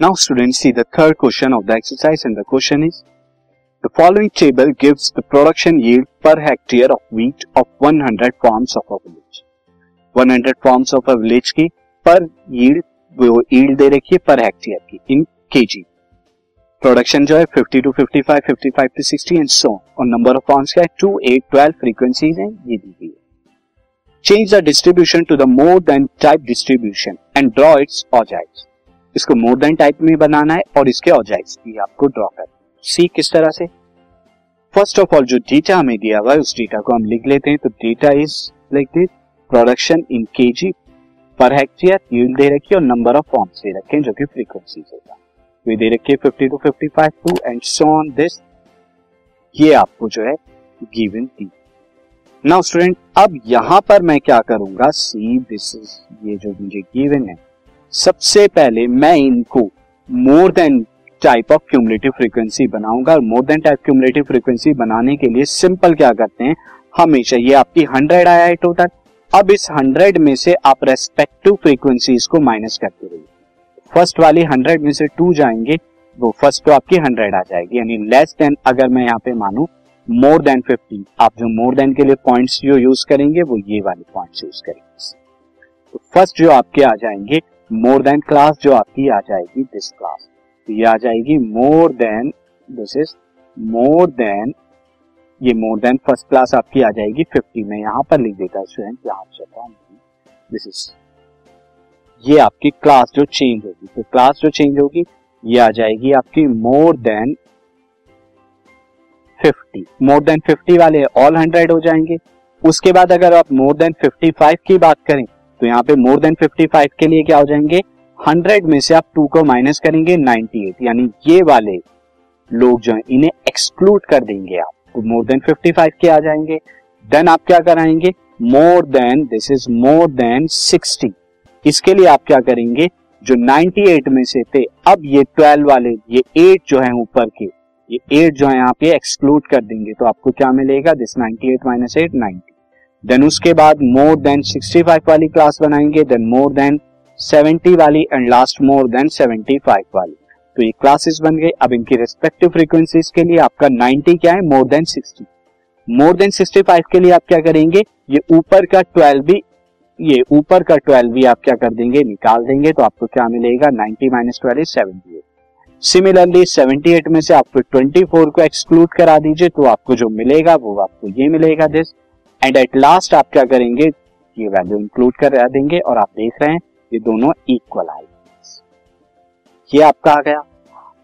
Now students see the third question of the exercise and the question is the following table gives the production yield per hectare of wheat of 100 farms of a village. 100 farms of a village की पर yield वो yield दे रखी है per hectare की इन KG production जो है 50 to 55 55 to 60 and so और number of farms क्या है 2 8 12 फ्रीक्वेंसीज हैं ये दी गई है change the distribution to the more than type distribution and draw its ऑजाइट्स इसको मोर देन टाइप में बनाना है और इसके ऑब्जेक्ट्स भी आपको ड्रॉ कर सी किस तरह से? फ़र्स्ट ऑफ़ ऑल जो डेटा हमें दिया हुआ है, उस डेटा को हम लिख लेते हैं। तो data is like this production in kg per hectare yield दे रखी और नंबर ऑफ़ फॉर्म्स दे रखे हैं, जो कि फ्रीक्वेंसी होगा तो दे रखी है 50 to 55 to and so on this ये आपको जो है गिवन दी। नाउ स्टूडेंट अब यहाँ पर मैं क्या करूँगा? सी दिस इज़ ये जो मुझे गिवन है। सबसे पहले मैं इनको more than type of cumulative frequency बनाऊँगा। और more than type cumulative frequency बनाने के लिए सिंपल क्या करते हैं? हमेशा ये आपकी हंड्रेड आया है टोटल अब इस हंड्रेड में से आप रेस्पेक्टिव फ्रीक्वेंसीज को माइनस करते रहिए। फ़र्स्ट वाली हंड्रेड में से टू जाएँगे, वो फ़र्स्ट तो आपकी हंड्रेड आ जाएगी। यानी लेस देन अगर मैं यहाँ पे मानू मोर देन फिफ्टी आप जो मोर देन के लिए पॉइंट्स जो यूज़ करेंगे, वो ये वाले पॉइंट्स यूज़ करेंगे। तो फ़र्स्ट जो आपके आ जाएँगे मोर देन क्लास जो आपकी आ जाएगी दिस क्लास तो ये आ जाएगी more than this is more than ये मोर देन फ़र्स्ट क्लास आपकी आ जाएगी फिफ्टी में. यहाँ पर लिख देता स्टूडेंट यहाँ चलता दिस इज़ ये आपकी क्लास जो चेंज होगी. तो क्लास जो चेंज होगी, ये आ जाएगी आपकी more than fifty more than fifty वाले ऑल हंड्रेड हो जाएँगे. उसके बाद अगर आप मोर देन फिफ्टी फाइव की बात करें तो यहाँ पे मोर देन 55 के लिए क्या हो जाएँगे? 100 में से आप टू को माइनस करेंगे 98 यानी ये वाले लोग जो है, इन्हें एक्सक्लूड कर देंगे आप। तो मोर देन 55 के आ जाएँगे। देन आप क्या कराएँगे? More than this is more than 60 इसके लिए आप क्या करेंगे? जो 98 में से थे, अब ये 12 वाले, ये 8 जो है ऊपर के, ये 8 जो है आप ये एक्सक्लूड कर देंगे। तो आपको क्या मिलेगा? This 98 minus eight ninety then उसके बाद मोर देन 65 वाली क्लास बनाएँगे देन मोर देन 70 वाली एंड लास्ट मोर देन 75 वाली। तो ये क्लासेस बन गए। अब इनकी रिस्पेक्टिव फ्रीक्वेंसीज के लिए आपका 90 क्या है? मोर देन 60 मोर देन 65 के लिए आप क्या करेंगे? ये ऊपर का 12 भी, ये ऊपर का 12 भी आप क्या कर देंगे? निकाल देंगे तो आपको क्या मिलेगा? 90 minus twelve is seventy similarly 78 में से आपको 24 को एक्सक्लूड करा दीजिए तो आपको जो मिलेगा, वो आपको ये मिलेगा दिस एंड एट लास्ट आप क्या करेंगे? ये वैल्यू इंक्लूड कर देंगे और आप देख रहे हैं ये दोनों इक्वल आए ये आपका आ गया।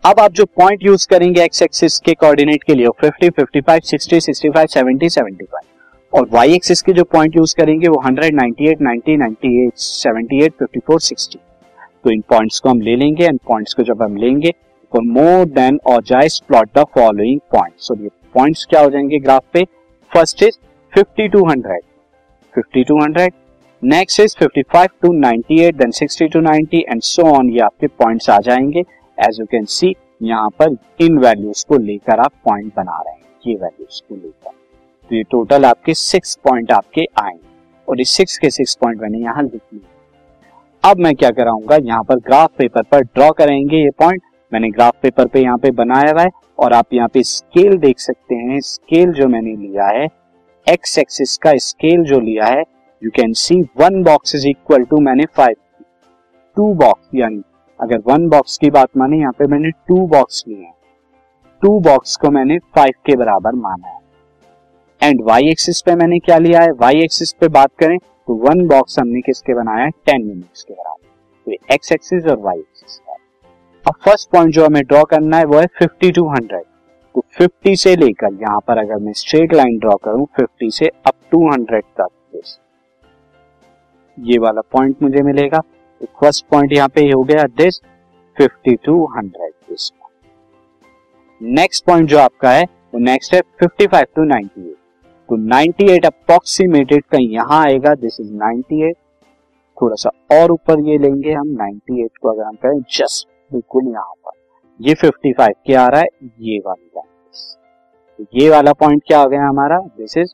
अब आप जो पॉइंट यूज़ करेंगे एक्स एक्सिस के कोऑर्डिनेट के लिए 50, 55, 60, 65, 70, 75 और वाई एक्सिस के जो पॉइंट यूज़ करेंगे वो 100, 98, 90, 98, 78, 54, 60 तो इन पॉइंट्स को हम ले लेंगे एंड पॉइंट्स को जब हम लेंगे फॉर मोर देन और just plot the following points और ये पॉइंट्स क्या हो जाएँगे ग्राफ पे? First is 50 to 100 50 to 100 next is 55 to 98 then 60 to 90 and so on ये आपके पॉइंट्स आ जाएँगे. एज यू कैन सी यहाँ पर इन वैल्यूज़ को लेकर आप पॉइंट बना रहे हैं. ये वैल्यूज़ को लेकर. तो ये टोटल आपके सिक्स पॉइंट आपके आएँगे और इस सिक्स के सिक्स पॉइंट मैंने यहाँ लिख लिया अब मैं क्या कराऊँगा? यहाँ पर ग्राफ पेपर पर ड्रॉ करेंगे ये पॉइंट मैंने ग्राफ पेपर पे यहाँ पे बनाया हुआ है. और आप यहाँ पे स्केल देख सकते हैं. स्केल जो मैंने लिया है एक्स एक्सिस का स्केल जो लिया है you can see one box is equal to मैंने फाइव टू बॉक्स यानी अगर वन बॉक्स की बात माने, यहाँ पे मैंने टू बॉक्स लिए हैं। टू बॉक्स को मैंने फाइव के बराबर माना है। एंड वाई एक्सिस पे मैंने क्या लिया है? वाई एक्सिस पे बात करें तो वन बॉक्स हमने किसके बनाया है? टेन यूनिट्स के बराबर। तो एक्स एक्सिस और वाई एक्सिस अब फ़र्स्ट पॉइंट जो हमें ड्रॉ करना है, वो है फिफ्टी टू हंड्रेड तो 50 से लेकर यहाँ पर अगर मैं स्ट्रेट लाइन ड्रॉ करूँ 50 से अप टू 100 तक ये वाला पॉइंट मुझे मिलेगा। तो फ़र्स्ट पॉइंट यहाँ पे हो गया this 50 to 100 this next point जो आपका है, वो नेक्स्ट है 55 टू 98 तो 98 अप्रोक्सीमेटेड कहीं यहाँ आएगा दिस इज़ 98 थोड़ा सा और ऊपर ये लेंगे हम 98 को अगर हम करें जस्ट बिल्कुल यहाँ पर। ये 55 क्या आ रहा है? ये वाली लाइन तो ये वाला पॉइंट क्या हो गया हमारा? This is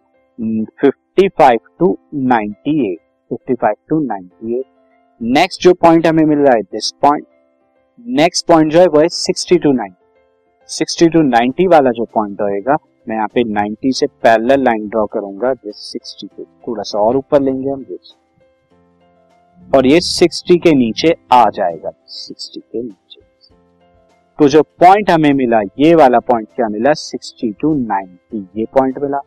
55 to 98 55 to 98 next जो पॉइंट हमें मिल रहा है दिस पॉइंट नेक्स्ट पॉइंट जो है, वो है sixty to ninety sixty to ninety वाला जो पॉइंट होएगा मैं यहाँ पे 90 से पैरेलल लाइन ड्रॉ करूँगा जिस 60 के थोड़ा सा और ऊपर लेंगे हम जिस और ये 60 के नीचे आ जाएगा 60 के नीचे. तो जो पॉइंट हमें मिला, ये वाला पॉइंट क्या मिला? 60 टू 90 ये पॉइंट मिला।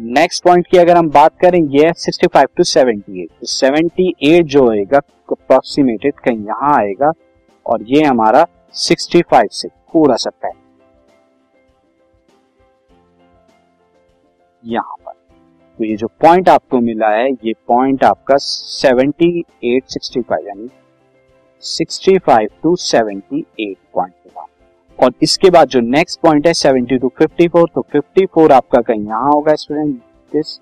नेक्स्ट पॉइंट की अगर हम बात करें, ये है 65 टू 78 तो 78 जो होएगा अप्रोक्सीमेटेड कहीं यहाँ आएगा, और ये हमारा 65 से थोड़ा सा पहले यहाँ पर। तो ये जो पॉइंट आपको मिला है, ये पॉइंट आपका 7865 यानी 65 टू 78 पॉइंट मिला। और इसके बाद जो नेक्स्ट पॉइंट है 70 टू 54 तो 54 आपका कहीं यहाँ होगा स्टूडेंट दिस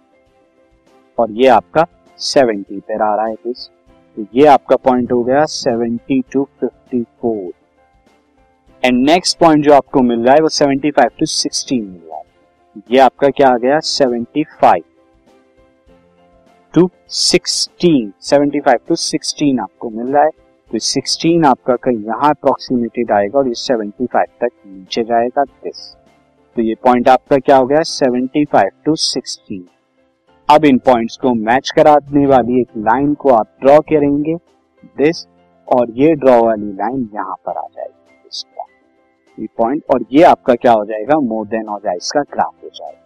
और ये आपका 70 पर आ रहा है दिस तो ये आपका पॉइंट हो गया 70 टू 54 एंड नेक्स्ट पॉइंट जो आपको मिल रहा है, वो 75 टू 16 मिल रहा है। ये आपका क्या आ गया? 75 टू 16 75 टू 16 आपको मिल रहा है। तो 16 आपका कहीं यहाँ अप्रोक्सीमेटेड आएगा और ये 75 तक नीचे जाएगा दिस तो ये पॉइंट आपका क्या हो गया? 75 टू 16 अब इन पॉइंट्स को मैच कराने वाली एक लाइन को आप ड्रॉ करेंगे दिस और ये ड्रॉ वाली लाइन यहाँ पर आ जाएगी इस पॉइंट पॉइंट और ये आपका क्या हो जाएगा? मोर देन हो जाए इसका ग्राफ हो जाएगा।